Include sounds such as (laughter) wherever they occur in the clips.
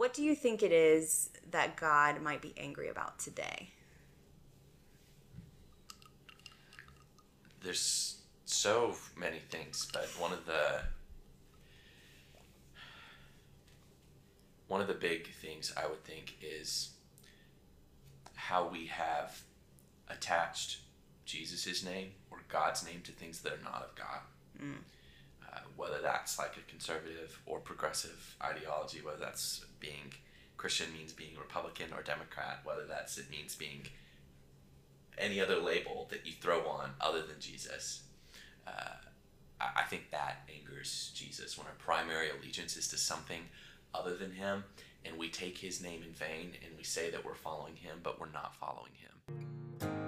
what do you think it is that God might be angry about today? There's so many things, but one of the one of the big things I would think is how we have attached Jesus' name or God's name to things that are not of God. Mm. Uh, whether that's like a conservative or progressive ideology, whether that's being Christian means being Republican or Democrat, whether that's it means being any other label that you throw on other than Jesus. Uh, I, I think that angers Jesus when our primary allegiance is to something other than Him, and we take His name in vain and we say that we're following Him, but we're not following Him.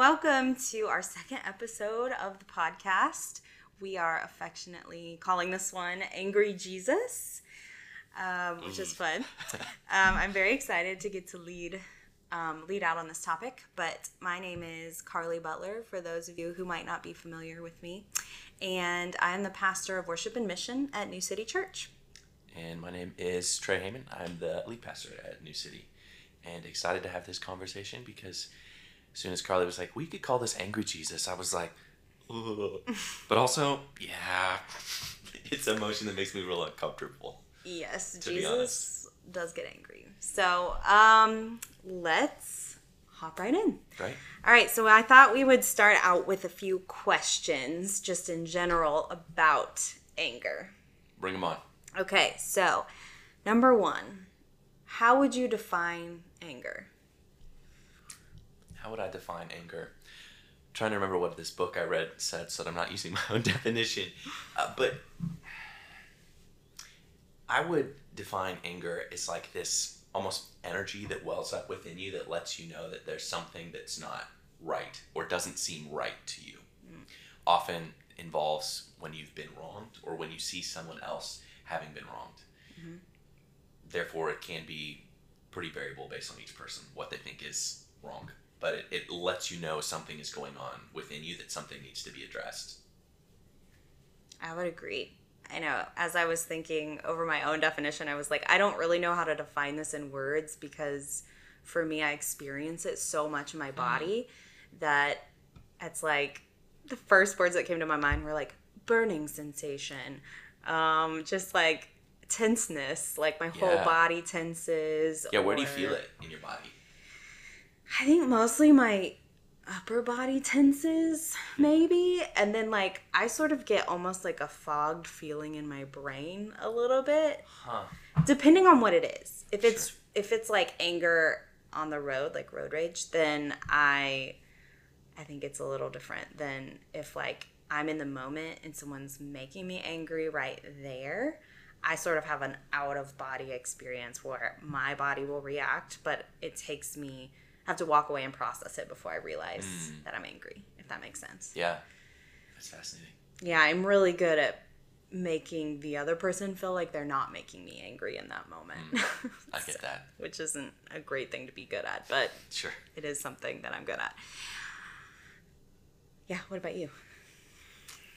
Welcome to our second episode of the podcast. We are affectionately calling this one Angry Jesus, um, which is fun. (laughs) Um, I'm very excited to get to lead um, lead out on this topic. But my name is Karly Butler. For those of you who might not be familiar with me, and I am the pastor of worship and mission at New City Church. And my name is Trey Hayman. I'm the lead pastor at New City, and excited to have this conversation because as soon as Karly was like, "We could call this Angry Jesus," I was like, Ugh. but also, yeah, (laughs) it's an emotion that makes me real uncomfortable. Yes, Jesus does get angry. So um, let's hop right in. Right? All right, so I thought we would start out with a few questions just in general about anger. Bring them on. Okay, so number one, how would you define anger? How would I define anger? I'm trying to remember what this book I read said, so that I'm not using (laughs) my own definition. Uh, but I would define anger as like this almost energy that wells up within you that lets you know that there's something that's not right or doesn't seem right to you. Often involves when you've been wronged or when you see someone else having been wronged. Therefore, it can be pretty variable based on each person what they think is wrong. But it, it lets you know something is going on within you that something needs to be addressed. I would agree. I know. As I was thinking over my own definition, I was like, I don't really know how to define this in words because for me, I experience it so much in my body that it's like the first words that came to my mind were like burning sensation, um, just like tenseness, like my whole body tenses. Yeah, where do you feel it in your body? I think mostly my upper body tenses, maybe. And then, like, I sort of get almost like a fogged feeling in my brain a little bit, Huh. depending on what it is. If it's if it's like anger on the road, like road rage, then I I think it's a little different than if like I'm in the moment and someone's making me angry right there. I sort of have an out of body experience where my body will react, but it takes me have to walk away and process it before I realize mm. that I'm angry, if that makes sense. Yeah. That's fascinating. Yeah, I'm really good at making the other person feel like they're not making me angry in that moment. Mm. (laughs) I get that. Which isn't a great thing to be good at, but Sure. it is something that I'm good at. Yeah, what about you?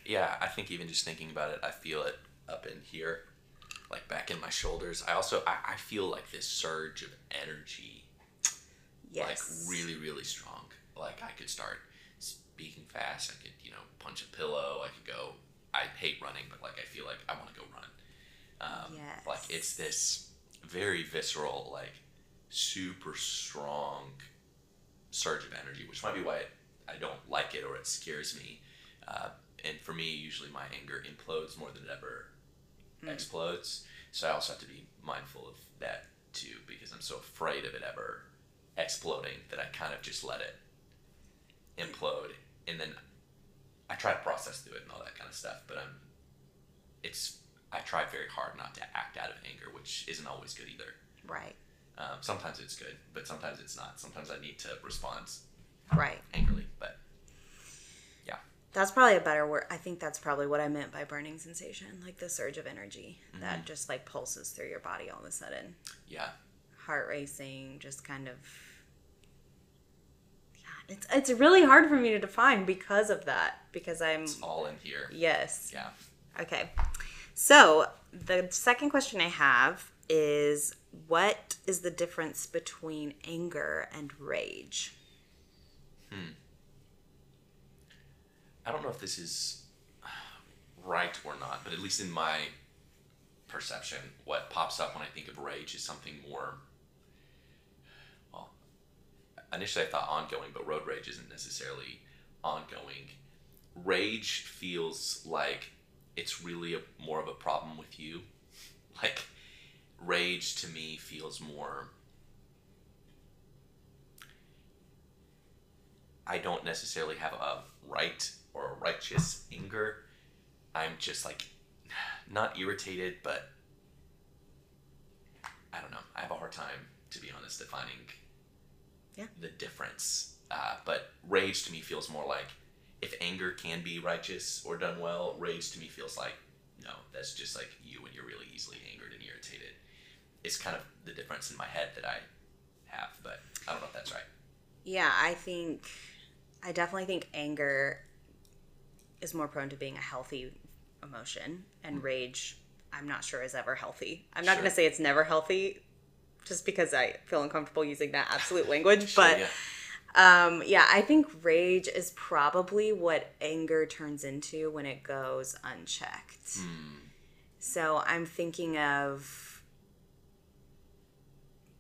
Yeah, I think even just thinking about it, I feel it up in here, like back in my shoulders. I also I, I feel like this surge of energy, Yes. like really really strong. Like I could start speaking fast. I could you know punch a pillow. I could go. I hate running, but like I feel like I want to go run. Um, Like it's this very visceral, like super strong surge of energy, which might be why I don't like it or it scares me. Uh, and for me, usually my anger implodes more than it ever explodes. So I also have to be mindful of that too, because I'm so afraid of it ever exploding that I kind of just let it implode, and then I try to process through it and all that kind of stuff. But I'm, it's I try very hard not to act out of anger, which isn't always good either. Right. Um, sometimes it's good, but sometimes it's not. Sometimes I need to respond Right. angrily, but yeah. That's probably a better word. I think that's probably what I meant by burning sensation, like the surge of energy that just like pulses through your body all of a sudden. yeah, Heart racing, just kind of. Yeah, it's it's really hard for me to define because of that. Because I'm it's all in here. yes. Yeah. Okay. So the second question I have is what is the difference between anger and rage? Hmm. I don't know if this is right or not, but at least in my perception, what pops up when I think of rage is something more. Initially I thought ongoing, but road rage isn't necessarily ongoing. Rage feels like it's really a, more of a problem with you. Like, rage to me feels more. I don't necessarily have a right or a righteous anger. I'm just like (sighs) not irritated, but I don't know. I have a hard time, to be honest, defining Yeah. the difference. Uh, but rage to me feels more like if anger can be righteous or done well, rage to me feels like no, that's just like you when you're really easily angered and irritated. It's kind of the difference in my head that I have, but I don't know if that's right. Yeah, I think I definitely think anger is more prone to being a healthy emotion and rage I'm not sure is ever healthy. I'm not Sure. going to say it's never healthy just because I feel uncomfortable using that absolute language, (laughs) Sure, but yeah. um yeah, I think rage is probably what anger turns into when it goes unchecked. Hmm. So I'm thinking of,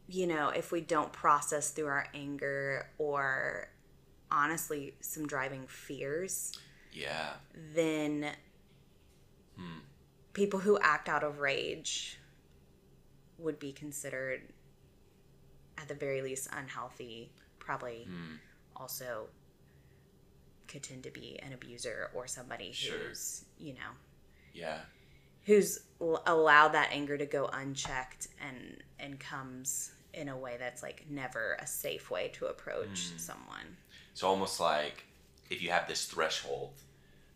you know, if we don't process through our anger or honestly some driving fears, yeah. then Hmm. people who act out of rage would be considered, at the very least, unhealthy. Probably Hmm. also could tend to be an abuser or somebody Sure. who's, you know, Yeah. who's allowed that anger to go unchecked and and comes in a way that's like never a safe way to approach Mm. someone. So almost like if you have this threshold,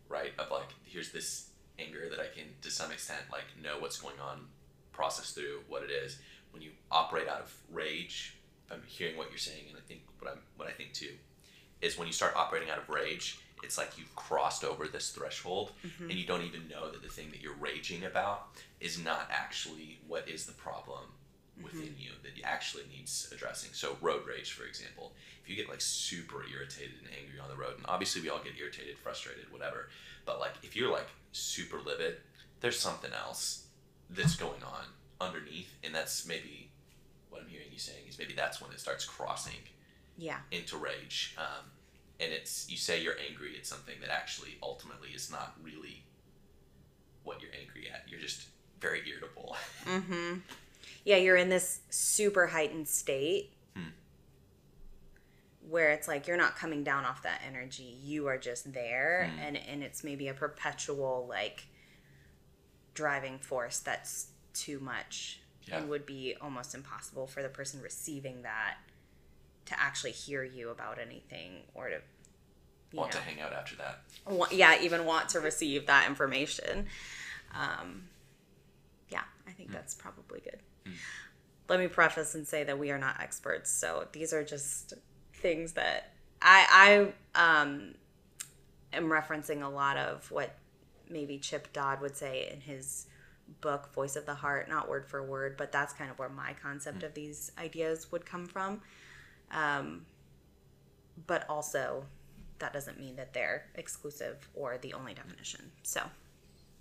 right, of like here's this anger that I can to some extent like know what's going on, process through what it is. When you operate out of rage, I'm hearing what you're saying, and I think what I'm what I think too, is when you start operating out of rage, it's like you've crossed over this threshold mm-hmm. and you don't even know that the thing that you're raging about is not actually what is the problem mm-hmm. within you that you actually needs addressing. So road rage, for example, if you get like super irritated and angry on the road, and obviously we all get irritated, frustrated, whatever, but like if you're like super livid, there's something else that's going on underneath, and that's maybe what I'm hearing you saying is maybe that's when it starts crossing Yeah. into rage. Um, and it's you say you're angry at something that actually ultimately is not really what you're angry at. You're just very irritable. Mhm. Yeah, you're in this super heightened state Hmm. where it's like you're not coming down off that energy. You are just there Hmm. and and it's maybe a perpetual like driving force that's too much Yeah. and would be almost impossible for the person receiving that to actually hear you about anything or to Want know, to hang out after that. wa- yeah, even want to receive that information. Um, yeah, I think that's probably good. Let me preface and say that we are not experts, so these are just things that I I um, am referencing a lot of what maybe Chip Dodd would say in his book Voice of the Heart, not word for word, but that's kind of where my concept of these ideas would come from. Um, but also, that doesn't mean that they're exclusive or the only definition. So,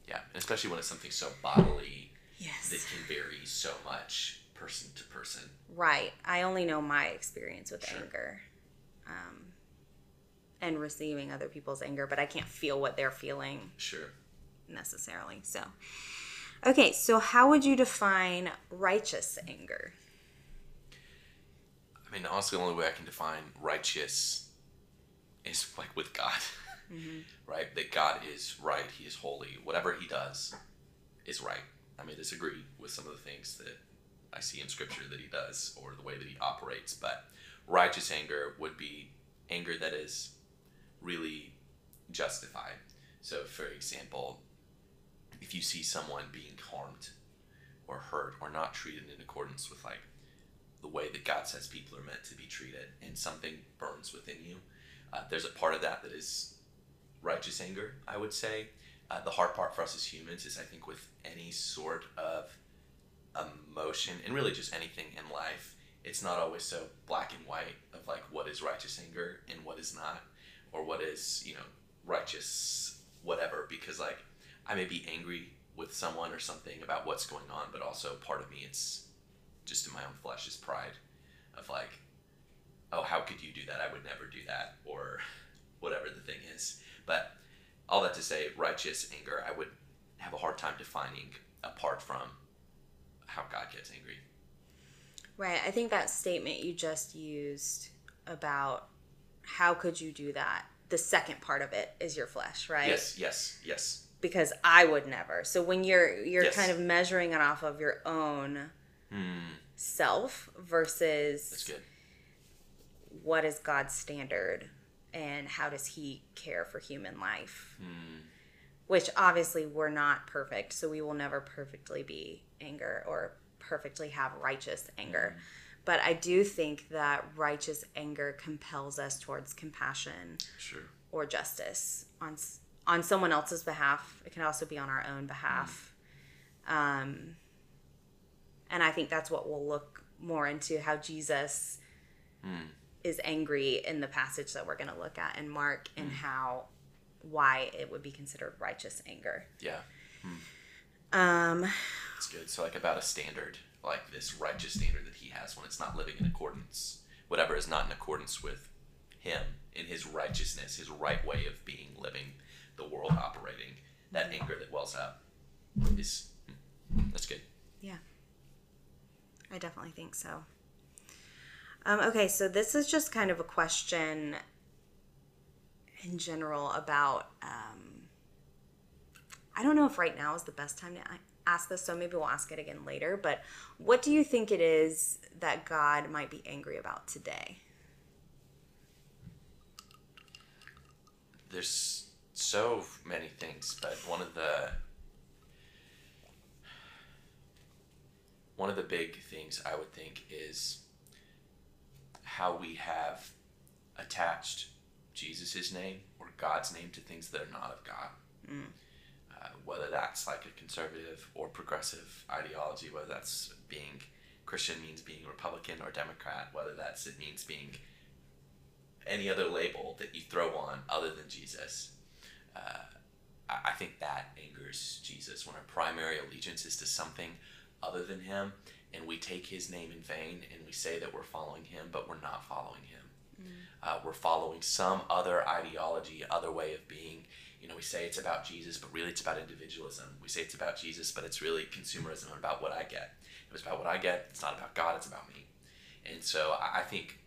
Yeah, and especially when it's something so bodily yes, that can vary so much person to person. Right. I only know my experience with Sure. anger um, and receiving other people's anger, but I can't feel what they're feeling Sure. necessarily. So, okay, so how would you define righteous anger? I mean, honestly, the only way I can define righteous is like with God, mm-hmm. (laughs) right? That God is right, He is holy. Whatever He does is right. I may disagree with some of the things that I see in scripture that he does or the way that he operates. But righteous anger would be anger that is really justified. So, for example, if you see someone being harmed or hurt or not treated in accordance with like the way that God says people are meant to be treated, and something burns within you, uh, there's a part of that that is righteous anger, I would say. Uh, the hard part for us as humans is, I think, with any sort of emotion and really just anything in life, it's not always so black and white of like what is righteous anger and what is not, or what is, you know, righteous whatever. Because, like, I may be angry with someone or something about what's going on, but also part of me, it's just in my own flesh, is pride of like, oh, how could you do that? I would never do that, or (laughs) whatever the thing is. But all that to say, righteous anger, I would have a hard time defining apart from how God gets angry. Right. I think that statement you just used about how could you do that? The second part of it is your flesh, right? Yes, yes, yes. Because I would never. So when you're you're Yes. kind of measuring it off of your own Hmm, self versus that's good. what is God's standard and how does he care for human life? Hmm, Which obviously we're not perfect, so we will never perfectly be anger or perfectly have righteous anger. But I do think that righteous anger compels us towards compassion sure. or justice on on someone else's behalf. It can also be on our own behalf. Um, and I think that's what we'll look more into how Jesus Hmm, is angry in the passage that we're going to look at in Mark and how why it would be considered righteous anger. yeah, Um, it's good. So, like, about a standard, like this righteous standard that he has when it's not living in accordance, whatever is not in accordance with him in his righteousness, his right way of being, living, the world operating, that anger that wells up is, hmm, that's good. Yeah. I definitely think so. Um, okay, so this is just kind of a question in general about. Um, I don't know if right now is the best time to a- ask this, so maybe we'll ask it again later. But what do you think it is that God might be angry about today? there's so many things, but one of the one of the big things I would think is how we have attached Jesus' name or God's name to things that are not of God. Uh, whether that's like a conservative or progressive ideology, whether that's being Christian means being Republican or Democrat, whether that's it means being any other label that you throw on other than Jesus. Uh, I think that angers Jesus when our primary allegiance is to something other than Him, and we take His name in vain and we say that we're following Him, but we're not following Him. Uh, we're following some other ideology, other way of being. You know, we say it's about Jesus, but really it's about individualism. We say it's about Jesus, but it's really consumerism and about what I get. If it's about what I get, it's not about God, it's about me. And so I think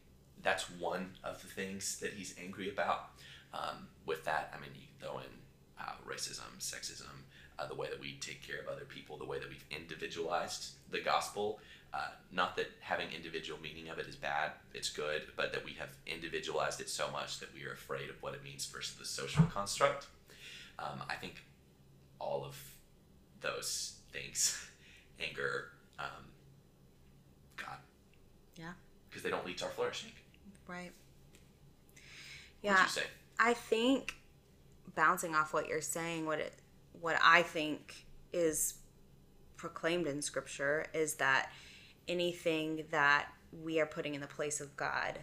that's one of the things that he's angry about. Um, with that, I mean, you throw in uh, racism, sexism, uh, the way that we take care of other people, the way that we've individualized the gospel. Uh, not that having individual meaning of it is bad, it's good, but that we have individualized it so much that we are afraid of what it means versus the social construct. Um, I think all of those things (laughs) anger um, God. Yeah. Because they don't lead to our flourishing. Right. Yeah. would you say? I think bouncing off what you're saying, what it what I think is proclaimed in scripture is that anything that we are putting in the place of God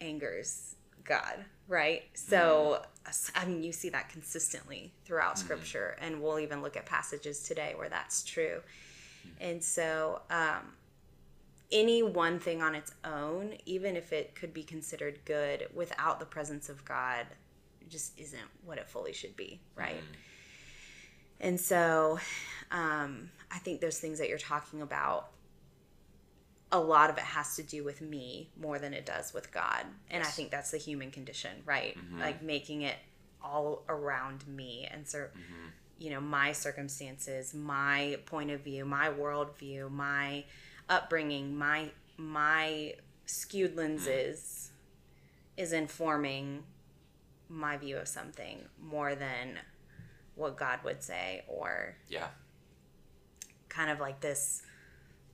angers God, right? So I mean you see that consistently throughout scripture and we'll even look at passages today where that's true. And so um any one thing on its own, even if it could be considered good, without the presence of God, just isn't what it fully should be, right? And so, um, I think those things that you're talking about, a lot of it has to do with me more than it does with God, and I think that's the human condition, right? Mm-hmm. Like making it all around me, and so mm-hmm. you know, my circumstances, my point of view, my worldview, my upbringing, my my skewed lenses mm-hmm. is informing my view of something more than what God would say or Yeah. kind of like this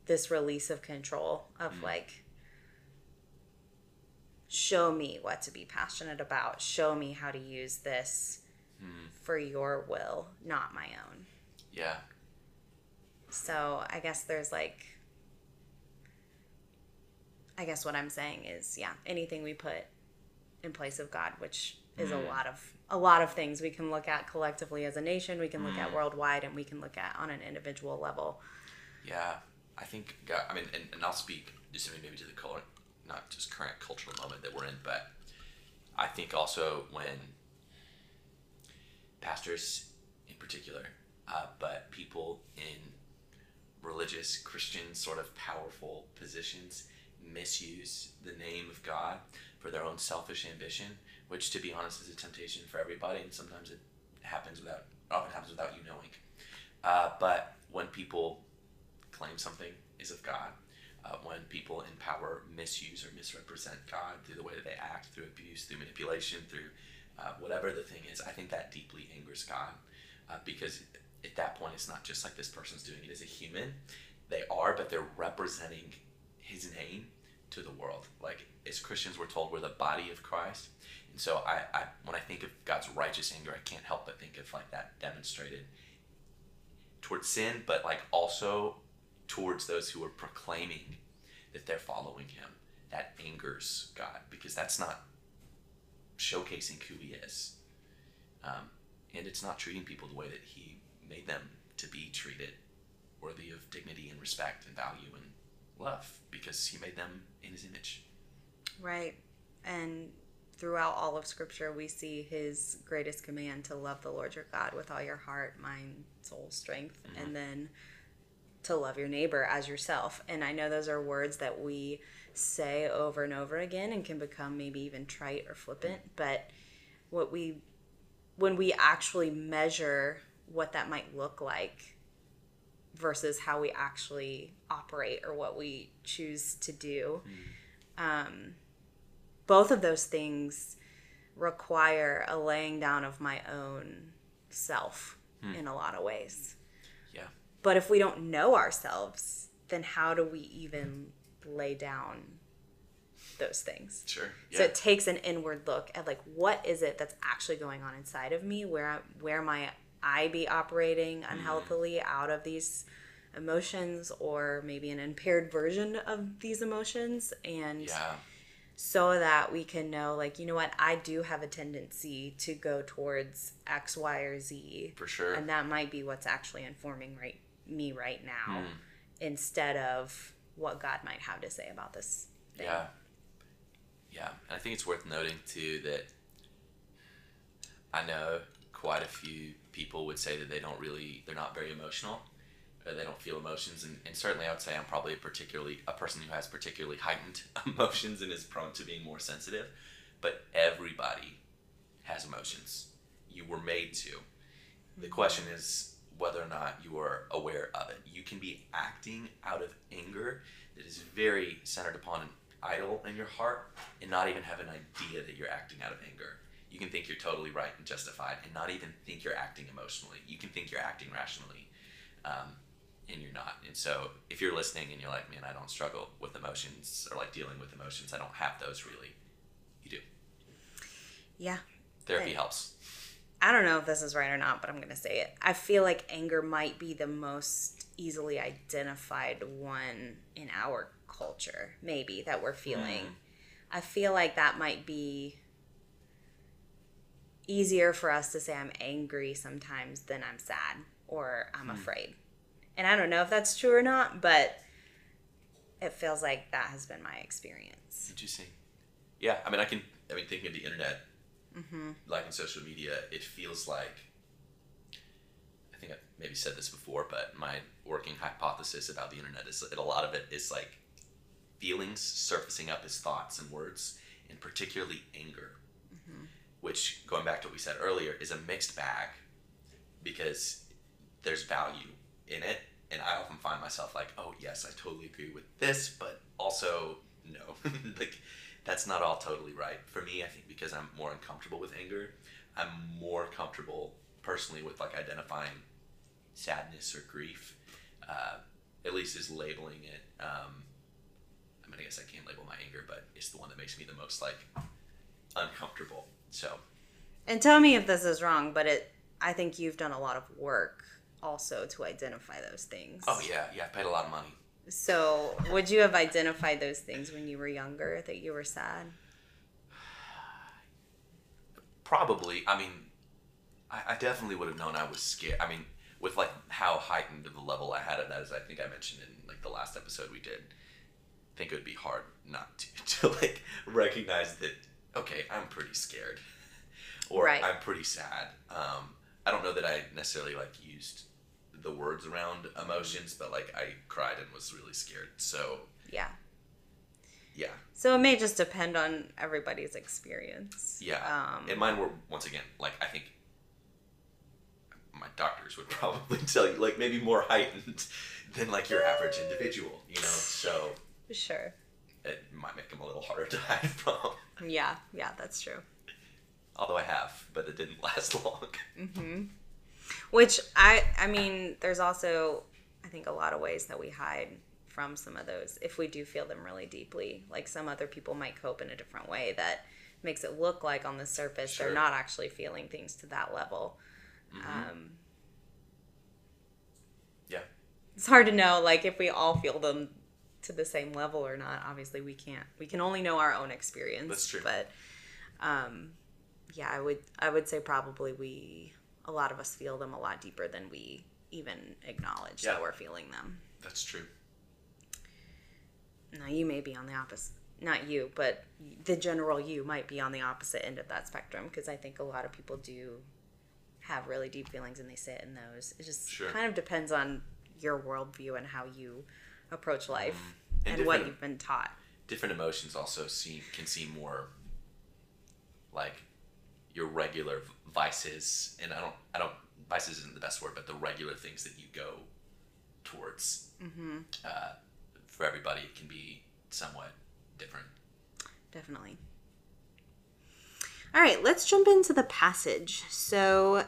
this release of control of Mm. like show me what to be passionate about show me how to use this Mm. for your will not my own Yeah. so i guess there's like i guess what i'm saying is yeah anything we put in place of god which is a Mm. lot of a lot of things we can look at collectively as a nation we can look at Mm. worldwide and we can look at on an individual level Yeah, I think. I mean, and, and I'll speak just maybe to the current, not just current cultural moment that we're in, but I think also when pastors, in particular, uh, but people in religious Christian sort of powerful positions misuse the name of God for their own selfish ambition, which, to be honest, is a temptation for everybody, and sometimes it happens without, often happens without you knowing. Uh, but when people claim something is of God, uh, when people in power misuse or misrepresent God through the way that they act, through abuse, through manipulation, through uh, whatever the thing is, I think that deeply angers God uh, because at that point it's not just like this person's doing it as a human. They are, but they're representing His name to the world. Like as Christians, we're told we're the body of Christ, and so I, I when I think of God's righteous anger, I can't help but think of like that demonstrated towards sin, but like also towards those who are proclaiming that they're following him. That angers God because that's not showcasing who he is. Um, and it's not treating people the way that he made them to be treated, worthy of dignity and respect and value and love because he made them in his image. Right. And throughout all of Scripture, we see his greatest command to love the Lord your God with all your heart, mind, soul, strength, Mhm. and then to love your neighbor as yourself. And I know those are words that we say over and over again and can become maybe even trite or flippant, but what we when we actually measure what that might look like versus how we actually operate or what we choose to do um, both of those things require a laying down of my own self in a lot of ways. Yeah. But if we don't know ourselves, then how do we even lay down those things? Sure. So it takes an inward look at like what is it that's actually going on inside of me? Where where might I be operating mm. unhealthily out of these emotions or maybe an impaired version of these emotions and yeah. so that we can know like you know what I do have a tendency to go towards X Y or Z For sure. and that might be what's actually informing right me right now Mm. instead of what God might have to say about this thing. Yeah. Yeah. And I think it's worth noting too that I know quite a few people would say that they don't really, they're not very emotional. Or they don't feel emotions, and, and certainly I would say I'm probably a particularly a person who has particularly heightened (laughs) emotions and is prone to being more sensitive. But everybody has emotions. You were made to. The question is whether or not you are aware of it. You can be acting out of anger that is very centered upon an idol in your heart and not even have an idea that you're acting out of anger. You can think you're totally right and justified and not even think you're acting emotionally. You can think you're acting rationally. Um, and you're not. And so if you're listening and you're like, man, I don't struggle with emotions or like dealing with emotions, I don't have those really. You do. Yeah. Therapy Right. helps. I don't know if this is right or not, but I'm going to say it. I feel like anger might be the most easily identified one in our culture, maybe that we're feeling. Mm. I feel like that might be easier for us to say I'm angry sometimes than I'm sad or I'm afraid. And I don't know if that's true or not, but it feels like that has been my experience. Interesting. Yeah, I mean, I can. I mean, thinking of the internet, hmm like in social media, it feels like. I think I maybe said this before, but my working hypothesis about the internet is that a lot of it is like feelings surfacing up as thoughts and words, and particularly anger, which, going back to what we said earlier, is a mixed bag because there's value in it. And I often find myself like, oh, yes, I totally agree with this, but also, no. (laughs) like, that's not all totally right. For me, I think because I'm more uncomfortable with anger, I'm more comfortable personally with like identifying sadness or grief, uh, at least as labeling it. Um, I mean, I guess I can't label my anger, but it's the one that makes me the most like uncomfortable. So, And tell me if this is wrong, but it I think you've done a lot of work also to identify those things. oh yeah, yeah, I've paid a lot of money. So, would you have identified those things when you were younger that you were sad? Probably. I mean, I, I definitely would have known I was scared. I mean, with like how heightened of the level I had of that, as I think I mentioned in like the last episode we did, I think it would be hard not to, (laughs) to like recognize that okay, I'm pretty scared, or Right. I'm pretty sad. Um, I don't know that I necessarily like used the words around emotions, but like I cried and was really scared. So Yeah. yeah, So it may just depend on everybody's experience. Yeah. Um, and mine were once again like I think my doctors would (laughs) probably tell you like maybe more heightened (laughs) than like your average individual, you know. So sure. it might make them a little harder to hide from. Yeah, yeah, that's true. Although I have, but it didn't (laughs) last long. hmm Which I, I mean, there's also, I think, a lot of ways that we hide from some of those if we do feel them really deeply. Like some other people might cope in a different way that makes it look like on the surface Sure. they're not actually feeling things to that level. Um, Yeah. it's hard to know, like, if we all feel them to the same level or not. Obviously, we can't. We can only know our own experience. That's true. But, um, yeah, I would I would say probably we a lot of us feel them a lot deeper than we even acknowledge Yeah. that we're feeling them. That's true. Now you may be on the opposite. Not you, but the general you might be on the opposite end of that spectrum because I think a lot of people do have really deep feelings and they sit in those. It just Sure. kind of depends on your worldview and how you approach life Mm-hmm. And and, what you've been taught. Different emotions also seem can seem more like your regular vices, and I don't I don't vices isn't the best word, but the regular things that you go towards. Mm-hmm. Uh, for everybody, it can be somewhat different. Definitely. All right, let's jump into the passage. So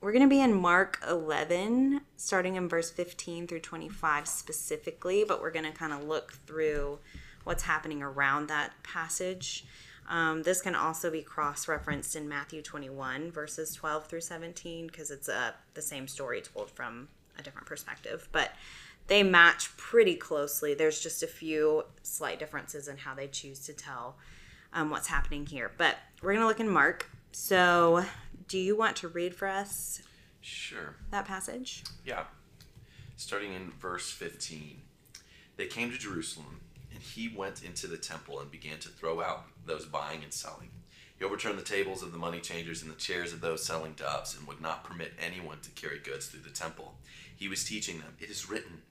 we're going to be in Mark 11, starting in verse 15 through 25 specifically, but we're going to kind of look through what's happening around that passage. Um, this can also be cross referenced in Matthew 21, verses 12 through 17, because it's uh, the same story told from a different perspective. But they match pretty closely. There's just a few slight differences in how they choose to tell um, what's happening here. But we're going to look in Mark. So, do you want to read for us Sure. that passage? Yeah. Starting in verse 15. They came to Jerusalem, he went into the temple and began to throw out those buying and selling. He overturned the tables of the money changers and the chairs of those selling doves, and would not permit anyone to carry goods through the temple. He was teaching them, It is written,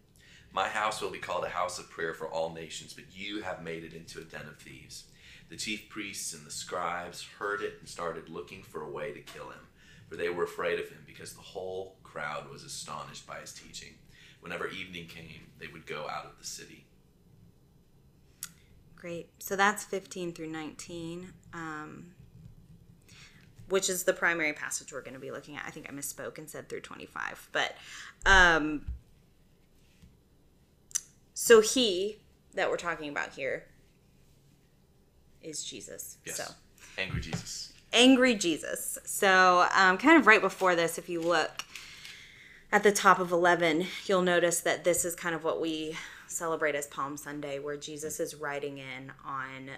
My house will be called a house of prayer for all nations, but you have made it into a den of thieves. The chief priests and the scribes heard it and started looking for a way to kill him, for they were afraid of him because the whole crowd was astonished by his teaching. Whenever evening came, they would go out of the city. Great. So that's 15 through 19, um, which is the primary passage we're going to be looking at. I think I misspoke and said through 25. But um, so he that we're talking about here is Jesus. Yes. So Angry Jesus. angry Jesus. So, um, kind of right before this, if you look at the top of 11, you'll notice that this is kind of what we celebrate as Palm Sunday, where Jesus is riding in on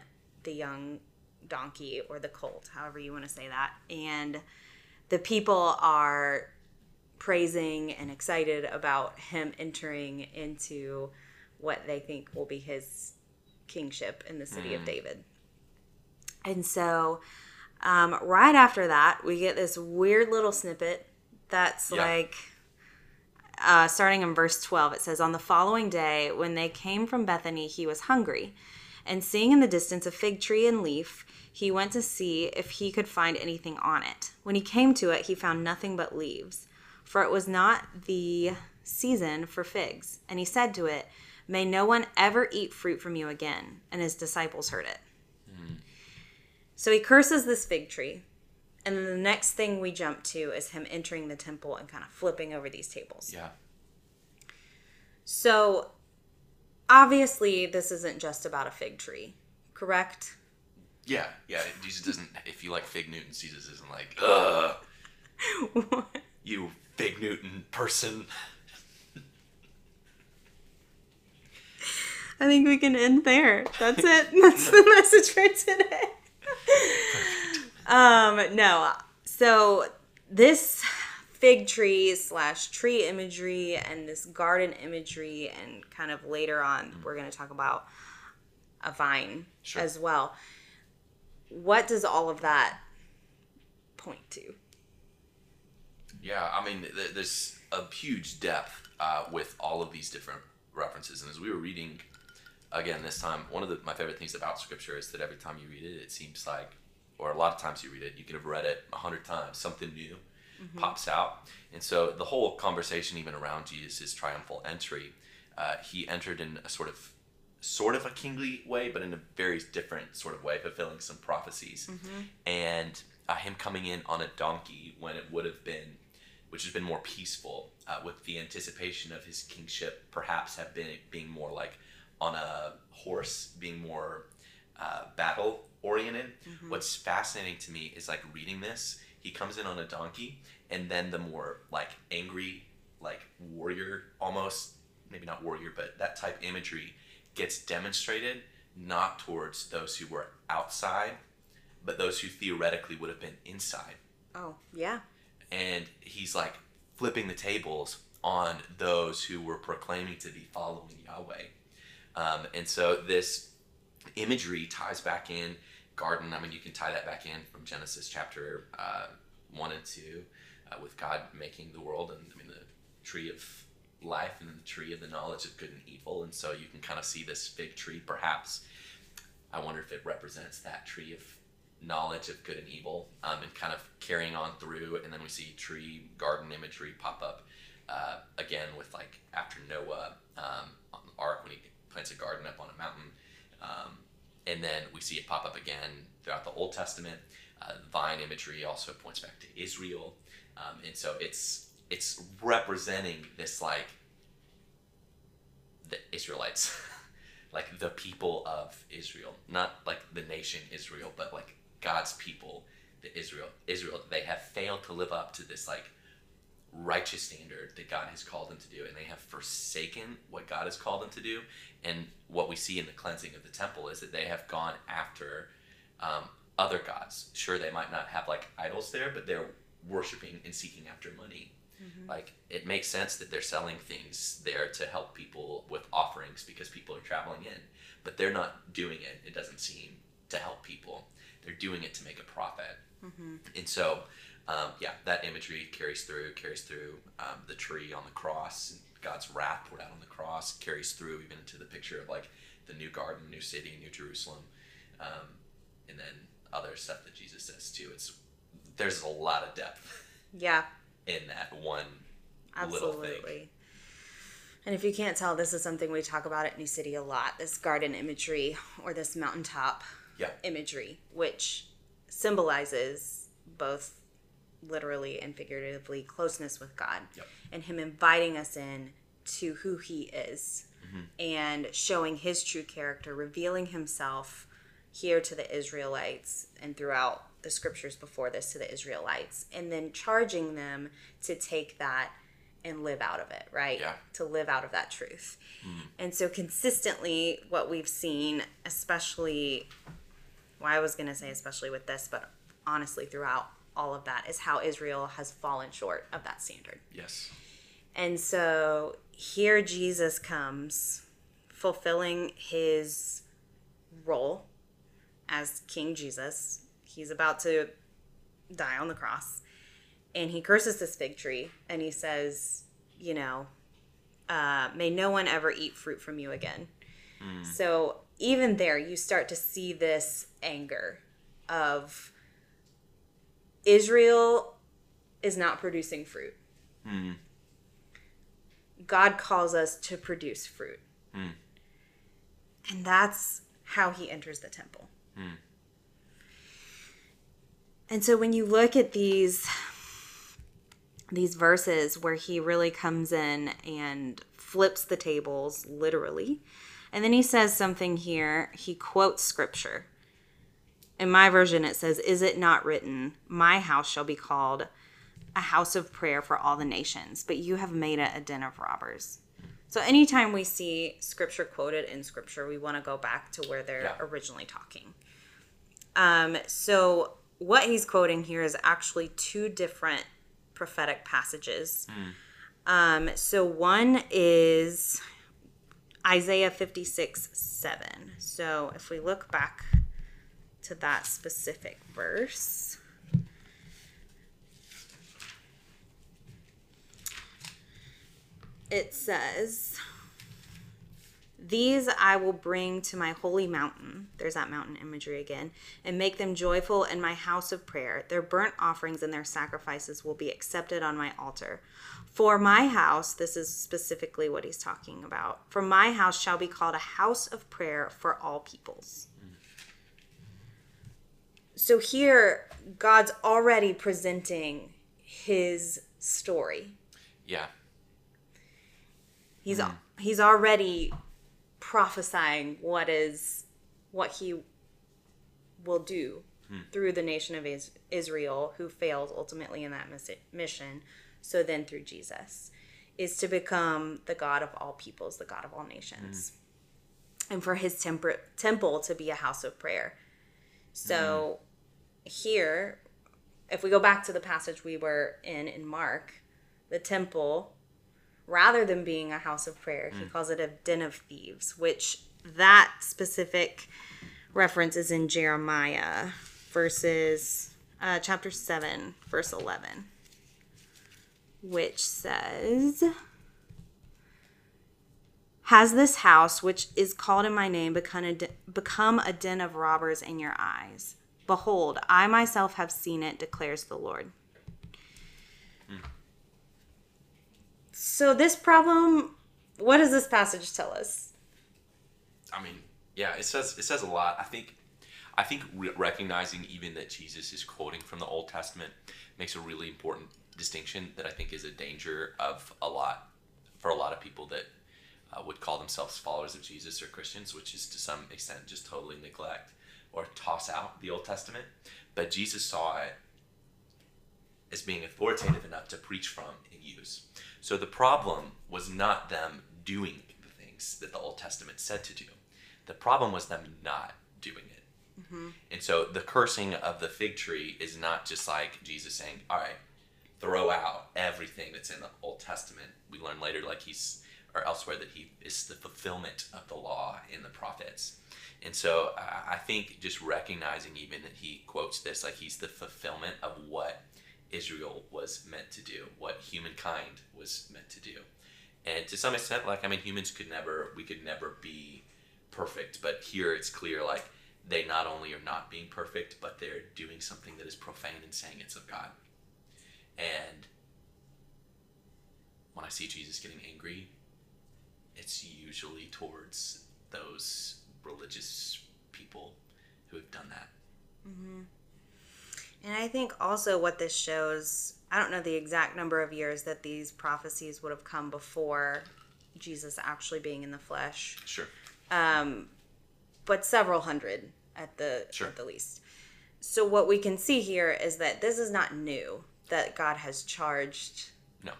the young donkey or the colt, however you want to say that. And the people are praising and excited about him entering into what they think will be his kingship in the city of David. And so, um, right after that, we get this weird little snippet that's like uh, starting in verse 12. It says, On the following day, when they came from Bethany, he was hungry. And seeing in the distance a fig tree and leaf, he went to see if he could find anything on it. When he came to it, he found nothing but leaves, for it was not the season for figs. And he said to it, May no one ever eat fruit from you again. And his disciples heard it. So he curses this fig tree. And then the next thing we jump to is him entering the temple and kind of flipping over these tables. Yeah. So obviously, this isn't just about a fig tree, correct? Yeah, yeah. Jesus doesn't. If you like Fig Newton, Jesus isn't like, ugh, (laughs) you Fig Newton person. I think we can end there. That's (laughs) it. That's the message for today. Um, no. So this fig tree slash tree imagery and this garden imagery and kind of later on we're going to talk about a vine Sure. as well. What does all of that point to? Yeah, I mean, th- there's a huge depth uh, with all of these different references. And as we were reading again this time, one of the, my favorite things about Scripture is that every time you read it, it seems like, or a lot of times you read it, you could have read it a hundred times, something new pops out. And so the whole conversation, even around Jesus' triumphal entry, uh, he entered in a sort of sort of a kingly way, but in a very different sort of way, fulfilling some prophecies. And uh, him coming in on a donkey when it would have been, which has been more peaceful, uh, with the anticipation of his kingship, perhaps have been being more like on a horse, being more uh, battle oriented. What's fascinating to me is like reading this. He comes in on a donkey, and then the more like angry, like warrior almost, maybe not warrior, but that type imagery gets demonstrated not towards those who were outside, but those who theoretically would have been inside. Oh, yeah. And he's like flipping the tables on those who were proclaiming to be following Yahweh. Um, and so this imagery ties back in garden. I mean, you can tie that back in from Genesis chapter uh, 1 and 2 uh, with God making the world and I mean the tree of life and the tree of the knowledge of good and evil. And so you can kind of see this fig tree perhaps. I wonder if it represents that tree of knowledge of good and evil um, and kind of carrying on through. And then we see tree garden imagery pop up uh, again with like after Noah um, on the ark when he plants a garden up on a mountain. Um, and then we see it pop up again throughout the Old Testament. Uh, vine imagery also points back to Israel, um, and so it's it's representing this like the Israelites, (laughs) like the people of Israel, not like the nation Israel, but like God's people, the Israel Israel. They have failed to live up to this like righteous standard that God has called them to do, and they have forsaken what God has called them to do. And what we see in the cleansing of the temple is that they have gone after um, other gods. Sure, they might not have like idols there, but they're worshiping and seeking after money. Like it makes sense that they're selling things there to help people with offerings because people are traveling in, but they're not doing it. It doesn't seem to help people. They're doing it to make a profit. And so, um, yeah, that imagery carries through, carries through um, the tree on the cross, and God's wrath poured out on the cross, carries through even into the picture of like the new garden, new city, new Jerusalem, um, and then other stuff that Jesus says too. It's there's a lot of depth Yeah, in that one little thing. absolutely. And if you can't tell, this is something we talk about at New City a lot this garden imagery or this mountaintop Yeah. imagery, which symbolizes both literally and figuratively closeness with God Yep. and Him inviting us in to who He is Mm-hmm. and showing His true character, revealing Himself here to the Israelites and throughout the scriptures before this to the Israelites, and then charging them to take that and live out of it, right? Yeah. To live out of that truth. And so, consistently, what we've seen, especially, well, I was going to say especially with this, but honestly, throughout all of that, is how Israel has fallen short of that standard. Yes. And so here Jesus comes fulfilling his role as King Jesus. He's about to die on the cross. And he curses this fig tree and he says, you know, uh, may no one ever eat fruit from you again. So even there, you start to see this anger of Israel is not producing fruit Hmm. God calls us to produce fruit. Hmm. And that's how he enters the temple. Hmm. And so when you look at these these verses where he really comes in and flips the tables literally, and then he says something here, he quotes scripture. In my version it says, "Is it not written, my house shall be called a house of prayer for all the nations, but you have made it a den of robbers." So anytime we see scripture quoted in scripture, we want to go back to where they're Yeah. originally talking. Um, so what he's quoting here is actually two different prophetic passages. Um, so one is Isaiah 56 7. So if we look back to that specific verse. It says, These I will bring to my holy mountain. There's that mountain imagery again. And make them joyful in my house of prayer. Their burnt offerings and their sacrifices will be accepted on my altar. For my house, this is specifically what he's talking about. For my house shall be called a house of prayer for all peoples. So here, God's already presenting his story. Yeah. He's hmm. he's already prophesying what is what he will do hmm. through the nation of Israel, who failed ultimately in that mission. So then through Jesus, is to become the God of all peoples, the God of all nations, hmm. and for His temper- temple to be a house of prayer. So here, if we go back to the passage we were in in Mark, the temple rather than being a house of prayer, he calls it a den of thieves, which that specific reference is in Jeremiah verses uh, chapter 7, verse 11, which says, Has this house, which is called in my name, become a, de- become a den of robbers in your eyes? Behold, I myself have seen it, declares the Lord. So, this problem, what does this passage tell us? I mean, yeah, it says it says a lot. I think, I think re- recognizing even that Jesus is quoting from the Old Testament makes a really important distinction that I think is a danger of a lot for a lot of people that uh, would call themselves followers of Jesus or Christians, which is to some extent just totally neglect or toss out the Old Testament. But Jesus saw it as being authoritative enough to preach from and use. So the problem was not them doing the things that the Old Testament said to do. The problem was them not doing it. Mm-hmm. And so the cursing of the fig tree is not just like Jesus saying, all right, throw out everything that's in the Old Testament. We learn later, like he's, or elsewhere, that he is the fulfillment of the law in the prophets. And so uh, I think just recognizing even that he quotes this, like he's the fulfillment of what Israel was meant to do, what humankind was meant to do. And to some extent, like, I mean, humans could never, we could never be perfect. But here it's clear, like, they not only are not being perfect, but they're doing something that is profane and saying it's of God. And when I see Jesus getting angry, it's usually towards those religious people who have done that. And I think also what this shows, I don't know the exact number of years that these prophecies would have come before Jesus actually being in the flesh, Sure. um, but several hundred at the Sure. at the least. So what we can see here is that this is not new that God has charged No.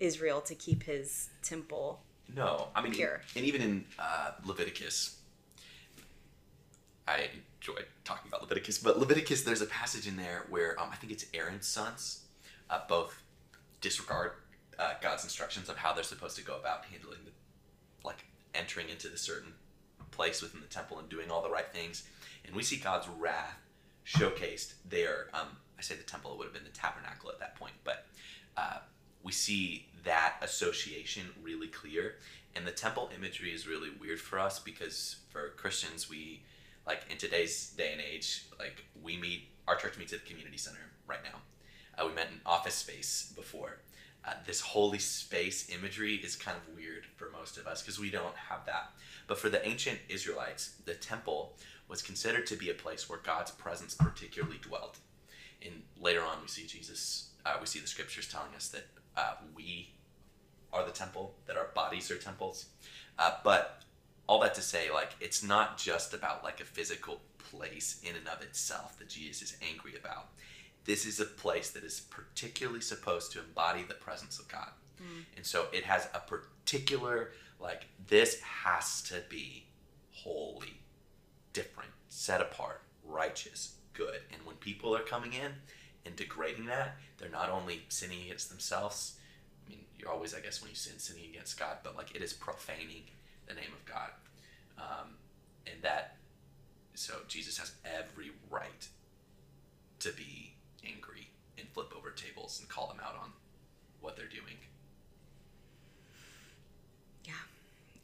Israel to keep His temple. No, I mean, Pure. and even in uh, Leviticus, I enjoy talking about Leviticus, but Leviticus, there's a passage in there where um, I think it's Aaron's sons uh, both disregard uh, God's instructions of how they're supposed to go about handling the, like, entering into the certain place within the temple and doing all the right things. And we see God's wrath showcased there. Um, I say the temple, it would have been the tabernacle at that point, but uh, we see that association really clear. And the temple imagery is really weird for us because for Christians, we, like in today's day and age, like we meet, our church meets at the community center right now. Uh, we met in office space before. uh, this holy space imagery is kind of weird for most of us because we don't have that. But for the ancient Israelites, the temple was considered to be a place where God's presence particularly dwelt. And later on, we see Jesus, uh, we see the scriptures telling us that uh, we are the temple, that our bodies are temples. Uh, but all that to say, like, it's not just about like a physical place in and of itself that Jesus is angry about. This is a place that is particularly supposed to embody the presence of God. Mm. And so it has a particular, like, this has to be holy, different, set apart, righteous, good. And when people are coming in and degrading that, they're not only sinning against themselves. I mean, you're always, I guess, when you sin, sinning against God, but like it is profaning the name of God. Um, and that, so Jesus has every right to be angry and flip over tables and call them out on what they're doing. Yeah.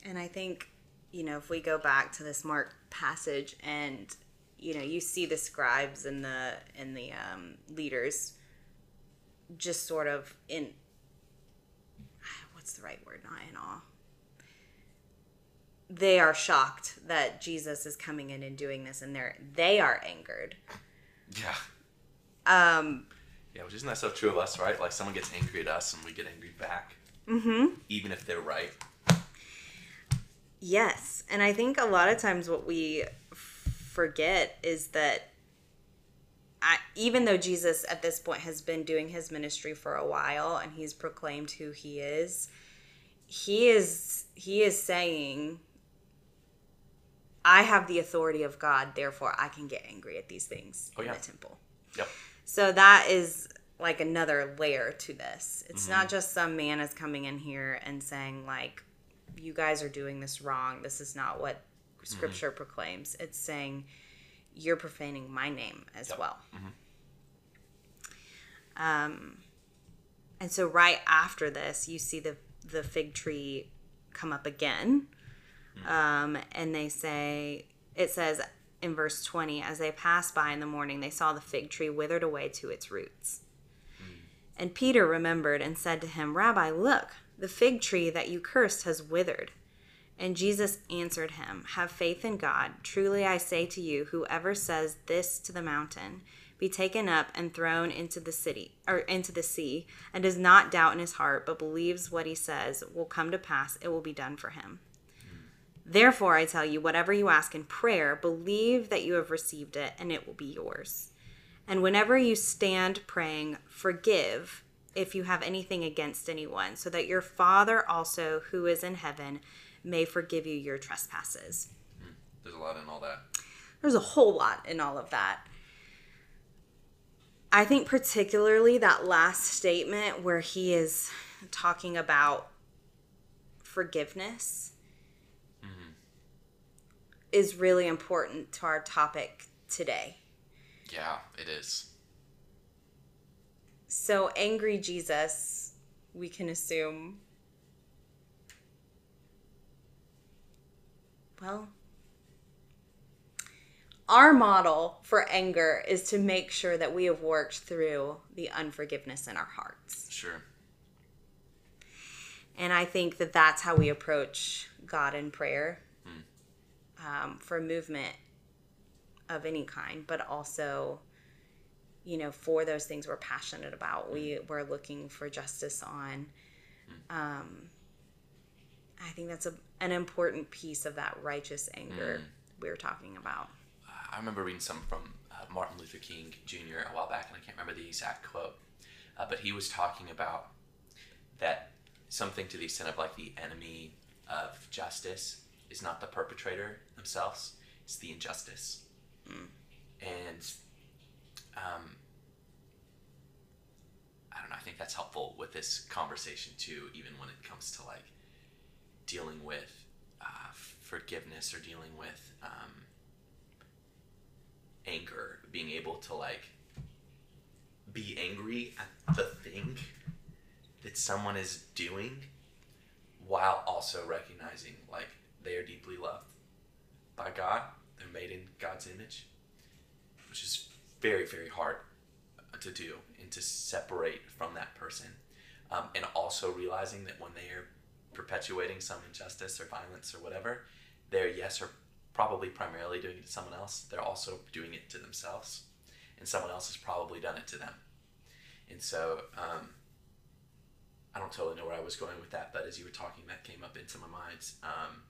And I think, you know, if we go back to this Mark passage and you know you see the scribes and the and the um, leaders just sort of in (sighs) what's the right word? Not in awe. They are shocked that jesus is coming in and doing this and they're they are angered. Yeah. Um yeah which isn't that so true of us right? Like someone gets angry at us and we get angry back mm-hmm. even if they're right. Yes and i think a lot of times what we forget is that I, even though Jesus at this point has been doing his ministry for a while and he's proclaimed who he is, he is he is saying I have the authority of God, therefore I can get angry at these things oh, yeah. in the temple. Yep. So that is like another layer to this. It's mm-hmm. not just some man is coming in here and saying like you guys are doing this wrong. This is not what. Scripture mm-hmm. proclaims. It's saying you're profaning my name as yep. well. Mm-hmm. Um, and so right after this, you see the the fig tree come up again, mm-hmm. um, and they say it says in verse 20 as they passed by in the morning they saw the fig tree withered away to its roots mm. and peter remembered and said to him rabbi look the fig tree that you cursed has withered and Jesus answered him, Have faith in God. Truly I say to you, whoever says this to the mountain, be taken up and thrown into the city or into the sea, and does not doubt in his heart, but believes what he says will come to pass, it will be done for him. Therefore, I tell you, whatever you ask in prayer, believe that you have received it, and it will be yours. And whenever you stand praying, forgive if you have anything against anyone, so that your Father also, who is in heaven, may forgive you your trespasses. Hmm. There's a lot in all that. There's a whole lot in all of that. I think, particularly that last statement where he is talking about forgiveness mm-hmm. is really important to our topic today. Yeah, it is. So, angry Jesus, we can assume, well, our model for anger is to make sure that we have worked through the unforgiveness in our hearts. Sure. And I think that that's how we approach God in prayer hmm. um, for movement of any kind, but also, you know, for those things we're passionate about. We, hmm. we're looking for justice on. Hmm. Um, I think that's a, an important piece of that righteous anger mm. we were talking about. I remember reading some from uh, Martin Luther King Jr. a while back, and I can't remember the exact quote, uh, but he was talking about that something to the extent of like the enemy of justice is not the perpetrator themselves, it's the injustice. Mm. And um, I don't know, I think that's helpful with this conversation too, even when it comes to like dealing with uh, forgiveness or dealing with um, anger, being able to like be angry at the thing that someone is doing while also recognizing like they are deeply loved by God. They're made in God's image, which is very, very hard to do and to separate from that person. um, and also realizing that when they are perpetuating some injustice or violence or whatever, they're yes or probably primarily doing it to someone else. They're also doing it to themselves, and someone else has probably done it to them. And so um, I don't totally know where I was going with that, but as you were talking, that came up into my mind. Um,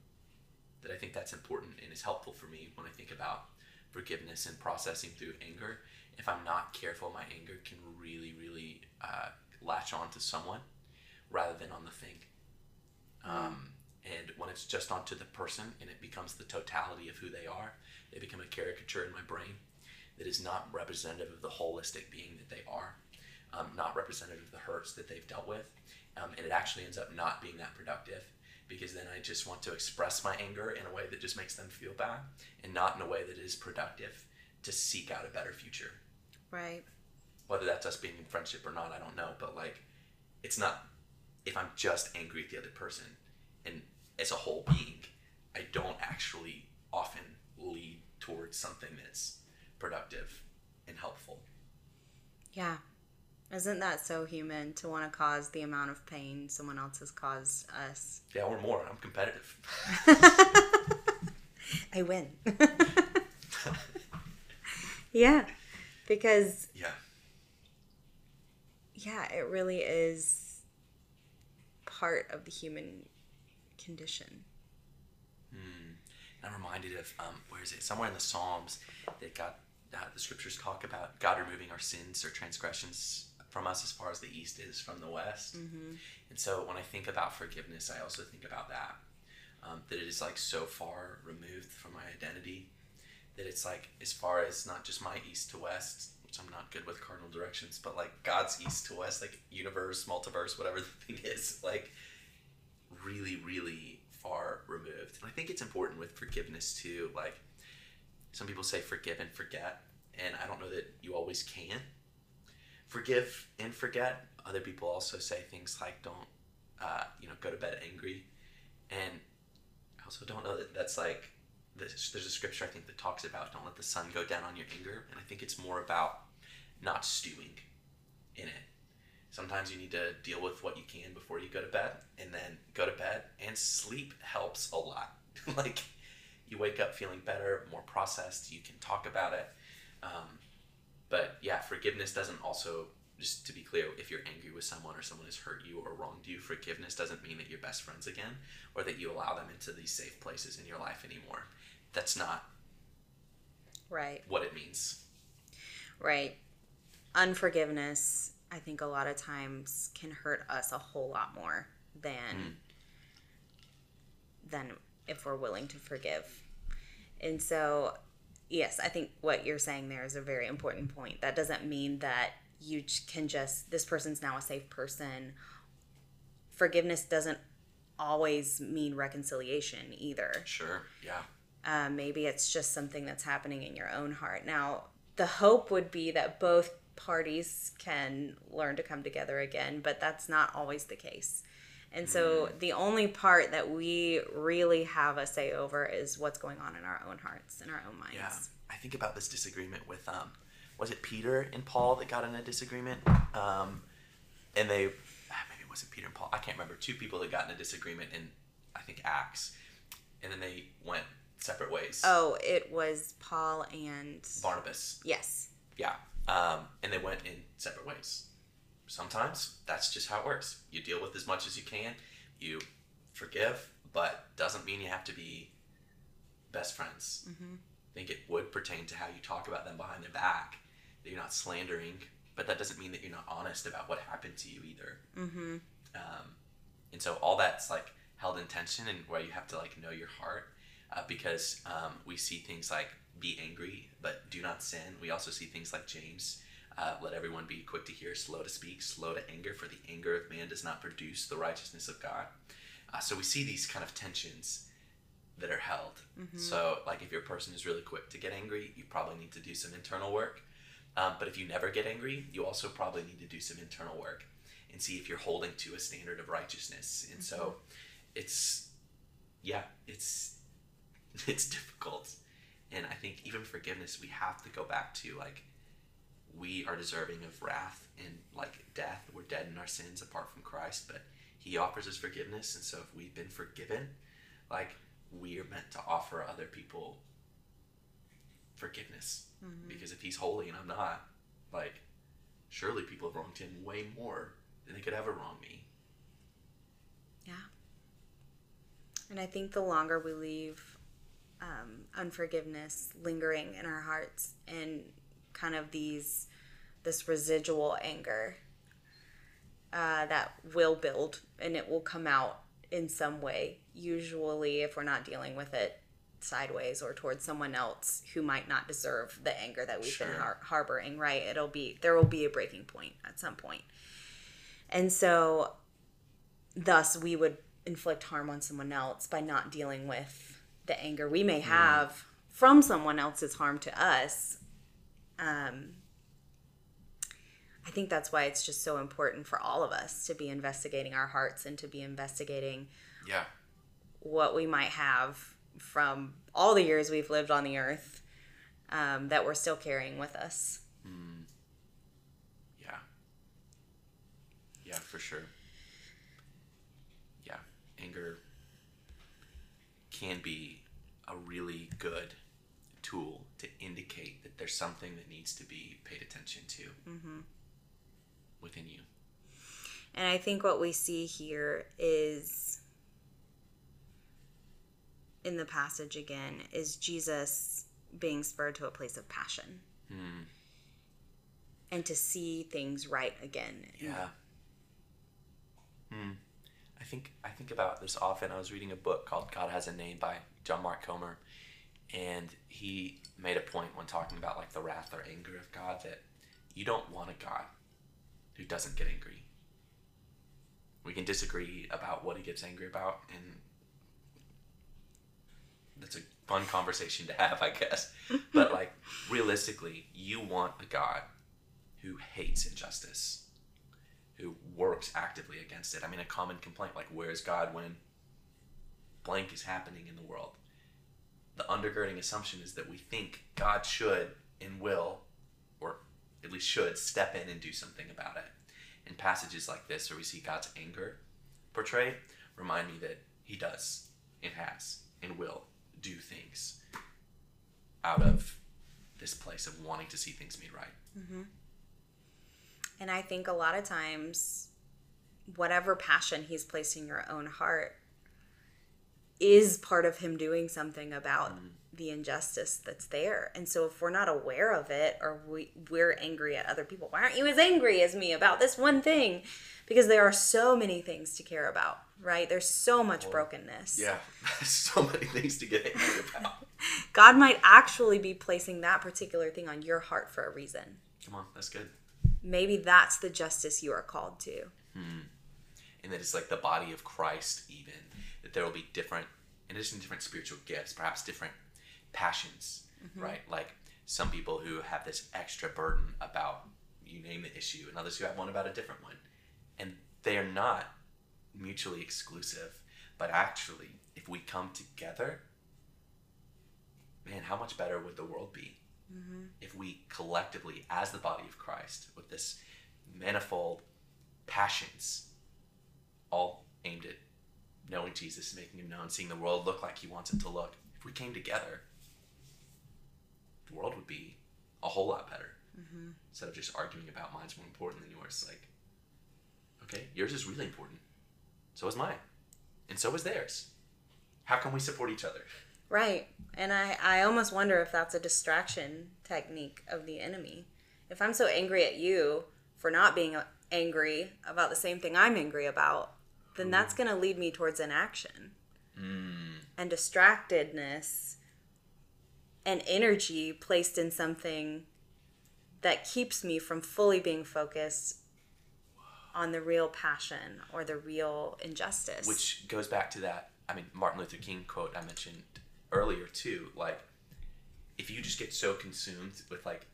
that I think that's important and is helpful for me when I think about forgiveness and processing through anger. If I'm not careful, my anger can really, really uh, latch on to someone rather than on the thing. Um, and when it's just onto the person and it becomes the totality of who they are, they become a caricature in my brain that is not representative of the holistic being that they are, um, not representative of the hurts that they've dealt with. Um, and it actually ends up not being that productive because then I just want to express my anger in a way that just makes them feel bad and not in a way that is productive to seek out a better future. Right. Whether that's us being in friendship or not, I don't know. But like, it's not if I'm just angry at the other person and as a whole being, I don't actually often lead towards something that's productive and helpful. Yeah. Isn't that so human to want to cause the amount of pain someone else has caused us? Yeah, or more. I'm competitive. (laughs) I win. (laughs) yeah. Because yeah. Yeah, it really is part of the human condition. Mm. I'm reminded of um, where is it? Somewhere in the Psalms that God, uh, the scriptures talk about God removing our sins or transgressions from us as far as the east is from the west. Mm-hmm. And so when I think about forgiveness, I also think about that. Um, that it is like so far removed from my identity that it's like as far as not just my east to west, which I'm not good with cardinal directions, but like God's east to west, like universe, multiverse, whatever (laughs) the thing is, like really, really far removed. And I think it's important with forgiveness too. Like some people say forgive and forget, and I don't know that you always can forgive and forget. Other people also say things like don't, uh, you know, go to bed angry, and I also don't know that that's like there's, there's a scripture I think that talks about don't let the sun go down on your anger, and I think it's more about not stewing in it. Sometimes you need to deal with what you can before you go to bed, and then go to bed, and sleep helps a lot. (laughs) like you wake up feeling better, more processed. You can talk about it. Um, but yeah, forgiveness doesn't also just to be clear, if you're angry with someone or someone has hurt you or wronged you, forgiveness doesn't mean that you're best friends again or that you allow them into these safe places in your life anymore. That's not right what it means. Right. Unforgiveness, I think a lot of times can hurt us a whole lot more than mm. than if we're willing to forgive. And so yes, I think what you're saying there is a very important point. That doesn't mean that you can just this person's now a safe person. Forgiveness doesn't always mean reconciliation either. Sure. Yeah. Uh, maybe it's just something that's happening in your own heart. Now, the hope would be that both parties can learn to come together again, but that's not always the case. And so mm. the only part that we really have a say over is what's going on in our own hearts and our own minds. Yeah. I think about this disagreement with um was it Peter and Paul that got in a disagreement? Um and they ah, maybe it wasn't Peter and Paul. I can't remember. Two people that got in a disagreement in I think Acts. And then they went separate ways. Oh, it was Paul and Barnabas. Yes. Yeah. Um, and they went in separate ways sometimes that's just how it works. You deal with as much as you can, you forgive, but doesn't mean you have to be best friends. Mm-hmm. I think it would pertain to how you talk about them behind their back, that you're not slandering, but that doesn't mean that you're not honest about what happened to you either. Mm-hmm. Um, and so all that's like held in tension and where you have to like know your heart uh, because um, we see things like be angry but do not sin. We also see things like James uh, let everyone be quick to hear, slow to speak, slow to anger, for the anger of man does not produce the righteousness of God. Uh, so we see these kind of tensions that are held. Mm-hmm. So, like, if your person is really quick to get angry, you probably need to do some internal work. Um, but if you never get angry, you also probably need to do some internal work and see if you're holding to a standard of righteousness. And mm-hmm. so, it's yeah, it's (laughs) it's difficult. And I think even forgiveness, we have to go back to like we are deserving of wrath and like death. We're dead in our sins apart from Christ, but He offers us forgiveness, and so if we've been forgiven, like we are meant to offer other people forgiveness mm-hmm. because if He's holy and I'm not, like surely people have wronged Him way more than they could ever wrong me. Yeah. And I think the longer we leave um, unforgiveness lingering in our hearts and kind of these this residual anger uh, that will build and it will come out in some way. Usually, if we're not dealing with it sideways or towards someone else who might not deserve the anger that we've sure. been har- harboring, right? It'll be there will be a breaking point at some. And so, thus, we would inflict harm on someone else by not dealing with the anger we may mm. have mm. from someone else's harm to us um, I think that's why it's just so important for all of us to be investigating our hearts and to be investigating yeah what we might have from all the years we've lived on the earth um, that we're still carrying with us. Mm. Yeah. Yeah, for sure. Yeah, anger can be a really good tool to indicate that there's something that needs to be paid attention to mm-hmm. within you. And I think what we see here is in the passage again is Jesus being spurred to a place of passion. Mm. And to see things right again. Yeah. Hmm. I think I think about this often. I was reading a book called God Has a Name by John Mark Comer, and he made a point when talking about like the wrath or anger of God that you don't want a God who doesn't get angry. We can disagree about what he gets angry about, and that's a fun conversation to have, I guess. but like (laughs) realistically, you want a God who hates injustice, who works actively against it. I mean, a common complaint like, where's God when blank is happening in the world? the undergirding assumption is that we think God should and will, or at least should, step in and do something about it. In passages like this, where we see God's anger portrayed, remind me that He does and has and will do things out of this place of wanting to see things made right. Mm-hmm. And I think a lot of times, whatever passion He's placed in your own heart is part of him doing something about mm. the injustice that's there. And so if we're not aware of it or we, we're angry at other people, why aren't you as angry as me about this one thing? Because there are so many things to care about, right? There's so much brokenness. Yeah, (laughs) so many things to get angry about. (laughs) God might actually be placing that particular thing on your heart for a reason. Come on, that's good. Maybe that's the justice you are called to. Hmm. And that it's like the body of Christ, even that there will be different, in addition to different spiritual gifts, perhaps different passions, mm-hmm. right? Like some people who have this extra burden about you name the issue, and others who have one about a different one, and they are not mutually exclusive, but actually, if we come together, man, how much better would the world be mm-hmm. if we collectively, as the body of Christ, with this manifold passions, all aimed at knowing Jesus, making him known, seeing the world look like he wants it to look. If we came together, the world would be a whole lot better. Mm-hmm. Instead of just arguing about mine's more important than yours. Like, okay, yours is really important. So is mine. And so is theirs. How can we support each other? Right. And I, I almost wonder if that's a distraction technique of the enemy. If I'm so angry at you for not being angry about the same thing I'm angry about, then that's going to lead me towards inaction mm. and distractedness and energy placed in something that keeps me from fully being focused on the real passion or the real injustice. Which goes back to that, I mean, Martin Luther King quote I mentioned earlier, too. Like, if you just get so consumed with, like,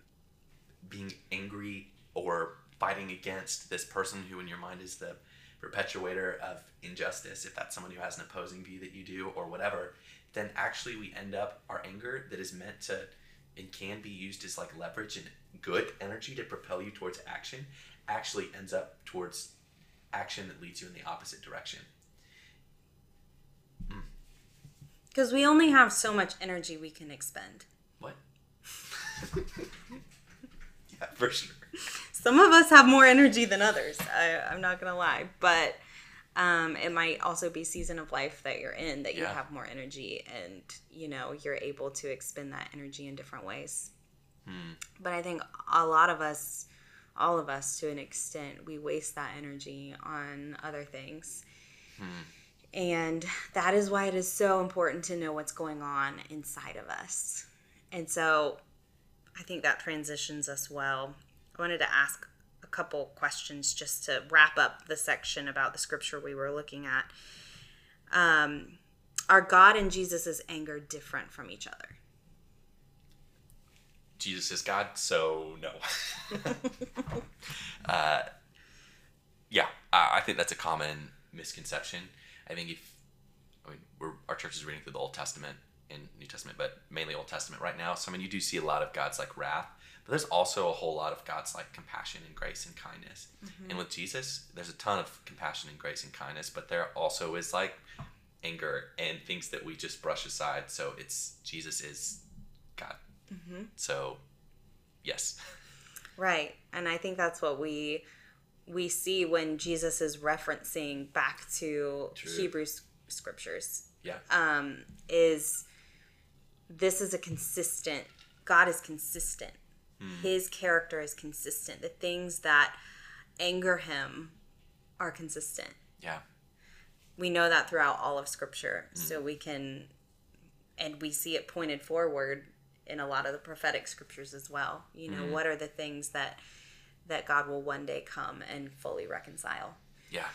being angry or fighting against this person who in your mind is the perpetuator of injustice, if that's someone who has an opposing view that you do or whatever, then actually we end up our anger that is meant to and can be used as like leverage and good energy to propel you towards action actually ends up towards action that leads you in the opposite direction. Hmm. Because we only have so much energy we can expend. What? (laughs) yeah, for sure. Some of us have more energy than others. I, I'm not gonna lie, but um, it might also be season of life that you're in that you have more energy, and you know you're able to expend that energy in different ways. But I think a lot of us, all of us, to an extent, we waste that energy on other things. And that is why it is so important to know what's going on inside of us. And so I think that transitions us well. I wanted to ask a couple questions just to wrap up the section about the scripture we were looking at. Um, are God and Jesus' anger different from each other? Jesus is God, so no. (laughs) (laughs) uh, yeah, I, I think that's a common misconception. I think if I mean we're our church is reading through the Old Testament and New Testament, but mainly Old Testament right now. So I mean you do see a lot of God's like wrath, but there's also a whole lot of God's like compassion and grace and kindness. Mm-hmm. And with Jesus, there's a ton of compassion and grace and kindness, but there also is like anger and things that we just brush aside. So it's Jesus is God. Mm-hmm. So, yes. (laughs) Right. And I think that's what we we see when Jesus is referencing back to True. Hebrew scriptures Yeah. um, is this is a consistent God is consistent. Hmm. His character is consistent. The things that anger him are consistent. Yeah. We know that throughout all of scripture. Hmm. So we can and we see it pointed forward in a lot of the prophetic scriptures as well. You know, hmm. what are the things that that God will one day come and fully reconcile? Yeah.